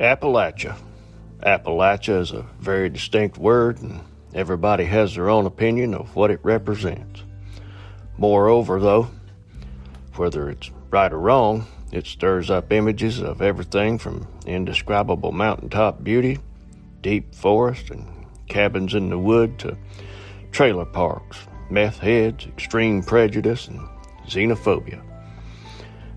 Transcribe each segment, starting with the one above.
Appalachia. Appalachia is a very distinct word, and everybody has their own opinion of what it represents. Moreover, though, whether it's right or wrong, it stirs up images of everything from indescribable mountaintop beauty, deep forest, and cabins in the wood to trailer parks, meth heads, extreme prejudice, and xenophobia.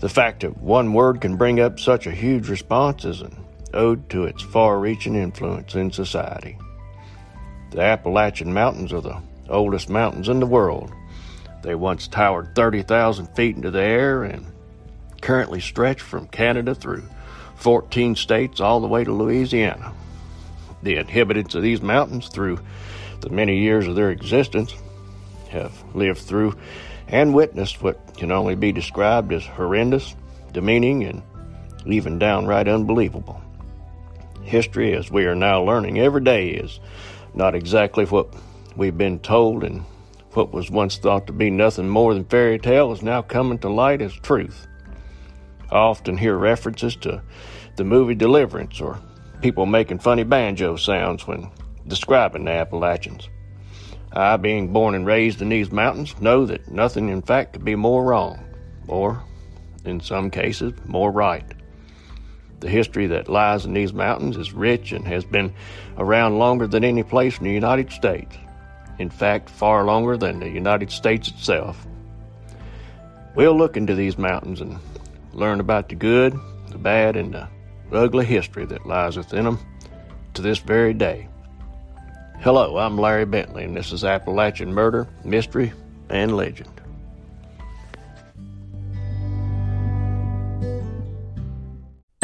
The fact that one word can bring up such a huge response is an ode to its far reaching influence in society. The Appalachian Mountains are the oldest mountains in the world. They once towered 30,000 feet into the air and currently stretch from Canada through 14 states all the way to Louisiana. The inhabitants of these mountains, through the many years of their existence, have lived through and witnessed what can only be described as horrendous, demeaning, and even downright unbelievable. History, as we are now learning every day, is not exactly what we've been told, and what was once thought to be nothing more than fairy tale is now coming to light as truth. I often hear references to the movie Deliverance or people making funny banjo sounds when describing the Appalachians. I, being born and raised in these mountains, know that nothing, in fact, could be more wrong, or, in some cases, more right. The history that lies in these mountains is rich and has been around longer than any place in the United States. In fact, far longer than the United States itself. We'll look into these mountains and learn about the good, the bad, and the ugly history that lies within them to this very day. Hello, I'm Larry Bentley, and this is Appalachian Murder, Mystery, and Legend.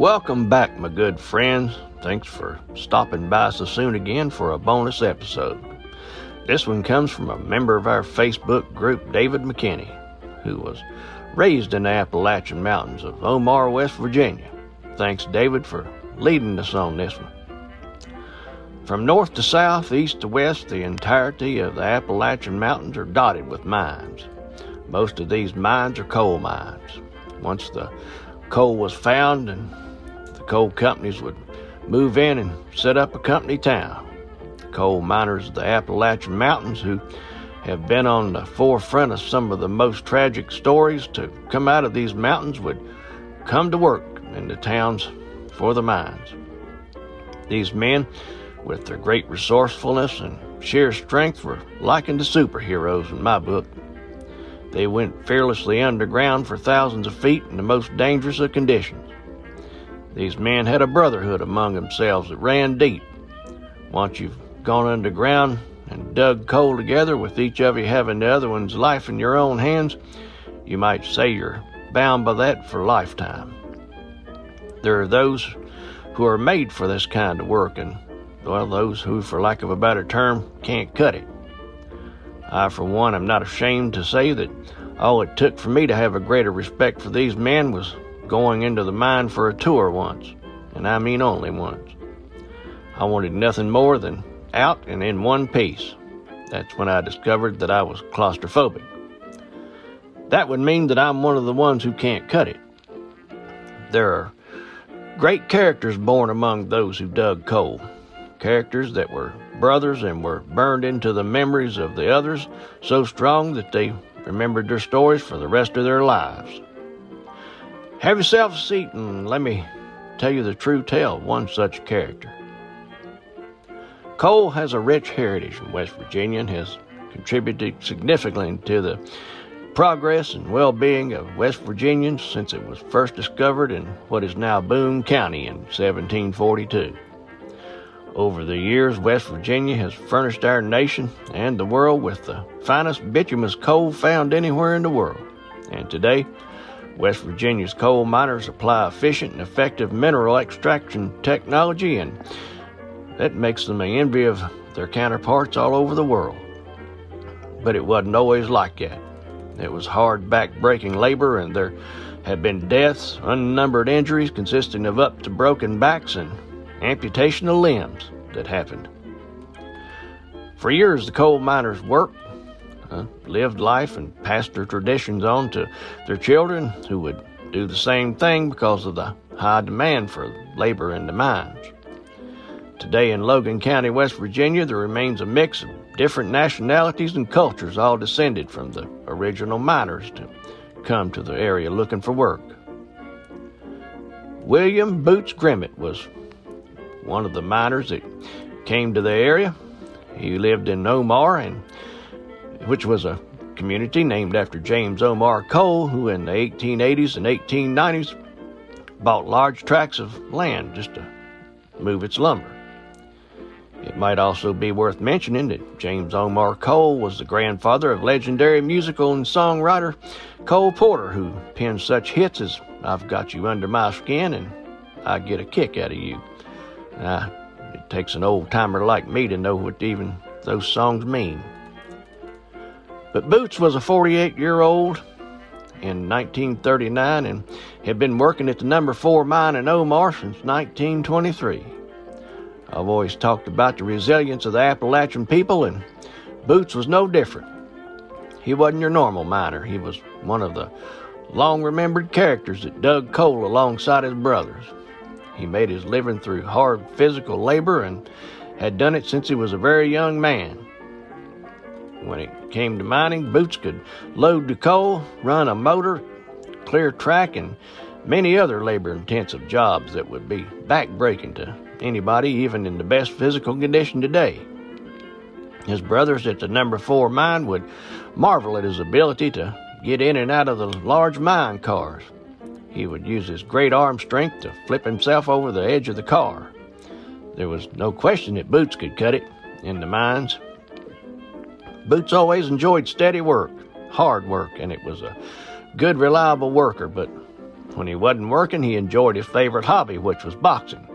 Welcome back, my good friends. Thanks for stopping by so soon again for a bonus episode. This one comes from a member of our Facebook group, David McKinney, who was raised in the Appalachian Mountains of Omar, West Virginia. Thanks, David, for leading us on this one. From north to south, east to west, the entirety of the Appalachian Mountains are dotted with mines. Most of these mines are coal mines. Once the coal was found and coal companies would move in and set up a company town. The coal miners of the Appalachian Mountains, who have been on the forefront of some of the most tragic stories to come out of these mountains, would come to work in the towns for the mines. These men, with their great resourcefulness and sheer strength, were likened to superheroes in my book. They went fearlessly underground for thousands of feet in the most dangerous of conditions. These men had a brotherhood among themselves that ran deep. Once you've gone underground and dug coal together, with each of you having the other one's life in your own hands, you might say you're bound by that for a lifetime. There are those who are made for this kind of work, and, well, those who, for lack of a better term, can't cut it. I, for one, am not ashamed to say that all it took for me to have a greater respect for these men was going into the mine for a tour once, and I mean only once. I wanted nothing more than out and in one piece. That's when I discovered that I was claustrophobic. That would mean that I'm one of the ones who can't cut it. There are great characters born among those who dug coal, characters that were brothers and were burned into the memories of the others so strong that they remembered their stories for the rest of their lives. Have yourself a seat and let me tell you the true tale of one such character. Coal has a rich heritage in West Virginia and has contributed significantly to the progress and well being of West Virginians since it was first discovered in what is now Boone County in 1742. Over the years, West Virginia has furnished our nation and the world with the finest bituminous coal found anywhere in the world. And today, West Virginia's coal miners apply efficient and effective mineral extraction technology, and that makes them the envy of their counterparts all over the world. But it wasn't always like that. It was hard, back-breaking labor, and there had been deaths, unnumbered injuries consisting of up to broken backs and amputation of limbs that happened. For years, the coal miners worked, lived life, and passed their traditions on to their children, who would do the same thing because of the high demand for labor in the mines. Today in Logan County, West Virginia, there remains a mix of different nationalities and cultures, all descended from the original miners to come to the area looking for work. William Boots Grimmett was one of the miners that came to the area. He lived in Omar, and which was a community named after James Omar Cole, who in the 1880s and 1890s bought large tracts of land just to move its lumber. It might also be worth mentioning that James Omar Cole was the grandfather of legendary musical and songwriter Cole Porter, who penned such hits as I've Got You Under My Skin and I Get a Kick Out of You. Uh, it takes an old timer like me to know what even those songs mean. But Boots was a 48 year old in 1939 and had been working at the number four mine in Omar since 1923. I've always talked about the resilience of the Appalachian people, and Boots was no different. He wasn't your normal miner. He was one of the long remembered characters that dug coal alongside his brothers. He made his living through hard physical labor and had done it since he was a very young man. When it came to mining, Boots could load the coal, run a motor, clear track, and many other labor intensive jobs that would be backbreaking to anybody, even in the best physical condition today. His brothers at the number four mine would marvel at his ability to get in and out of the large mine cars. He would use his great arm strength to flip himself over the edge of the car. There was no question that Boots could cut it in the mines. Boots always enjoyed steady work, hard work, and it was a good, reliable worker, but when he wasn't working, he enjoyed his favorite hobby, which was boxing.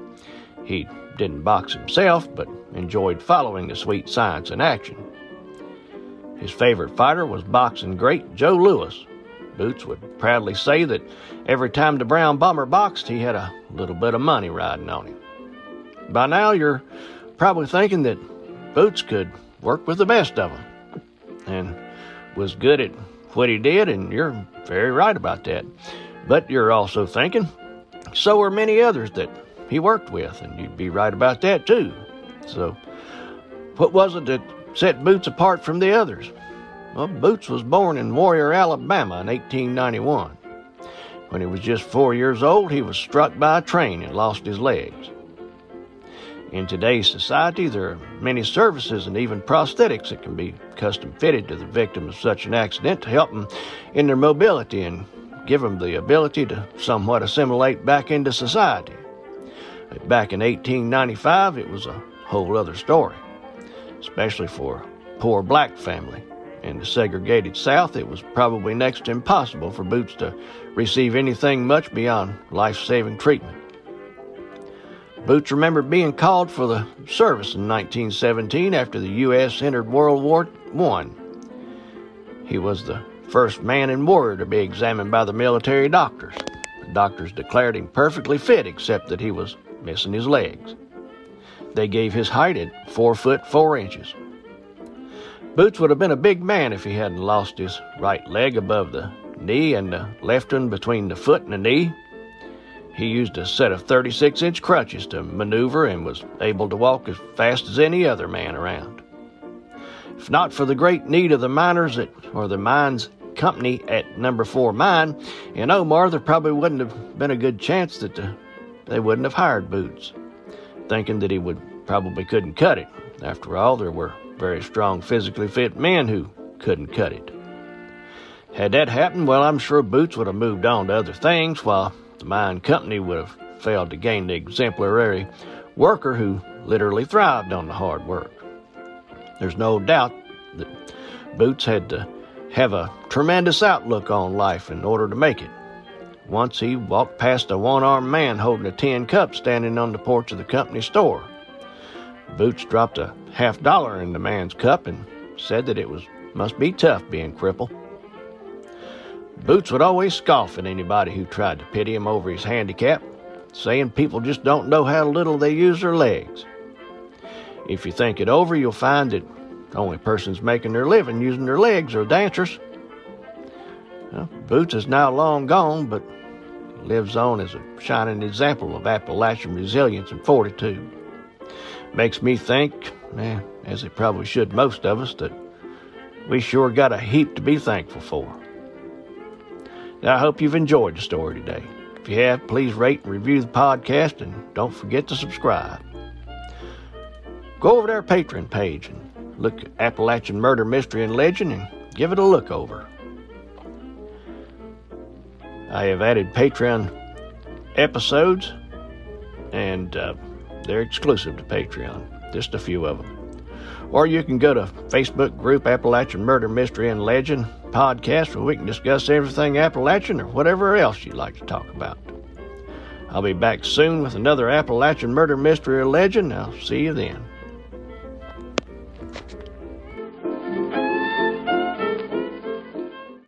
He didn't box himself, but enjoyed following the sweet science in action. His favorite fighter was boxing great Joe Louis. Boots would proudly say that every time the Brown Bomber boxed, he had a little bit of money riding on him. By now, you're probably thinking that Boots could work with the best of them and was good at what he did, and you're very right about that. But you're also thinking, so are many others that he worked with, and you'd be right about that too. So, what was it that set Boots apart from the others? Well, Boots was born in Warrior, Alabama in 1891. When he was just four years old, he was struck by a train and lost his legs. In today's society, there are many services and even prosthetics that can be custom fitted to the victim of such an accident to help them in their mobility and give them the ability to somewhat assimilate back into society. Back in 1895, it was a whole other story, especially for a poor black family. In the segregated South, it was probably next to impossible for Boots to receive anything much beyond life saving treatment. Boots remembered being called for the service in 1917 after the U.S. entered World War I. He was the first man in war to be examined by the military doctors. The doctors declared him perfectly fit, except that he was missing his legs. They gave his height at four foot four inches. Boots would have been a big man if he hadn't lost his right leg above the knee and the left one between the foot and the knee. He used a set of 36 inch crutches to maneuver and was able to walk as fast as any other man around. If not for the great need of the miners at, or the mines company at number four mine in Omar, there probably wouldn't have been a good chance that the, they wouldn't have hired Boots, thinking that he would probably couldn't cut it. After all, there were very strong, physically fit men who couldn't cut it. Had that happened, well, I'm sure Boots would have moved on to other things, while the mine company would have failed to gain the exemplary worker who literally thrived on the hard work. There's no doubt that Boots had to have a tremendous outlook on life in order to make it. Once he walked past a one armed man holding a tin cup standing on the porch of the company store. Boots dropped a half dollar in the man's cup and said that it was must be tough being crippled. Boots would always scoff at anybody who tried to pity him over his handicap, saying people just don't know how little they use their legs. If you think it over, you'll find that the only persons making their living using their legs are dancers. Well, Boots is now long gone, but lives on as a shining example of Appalachian resilience and fortitude. Makes me think, eh, as it probably should most of us, that we sure got a heap to be thankful for. I hope you've enjoyed the story today. If you have, please rate and review the podcast and don't forget to subscribe. Go over to our Patreon page and look at Appalachian Murder Mystery and Legend and give it a look over. I have added Patreon episodes, and uh, they're exclusive to Patreon, just a few of them. Or you can go to Facebook group Appalachian Murder Mystery and Legend podcast where we can discuss everything Appalachian or whatever else you'd like to talk about. I'll be back soon with another Appalachian Murder Mystery or Legend. I'll see you then.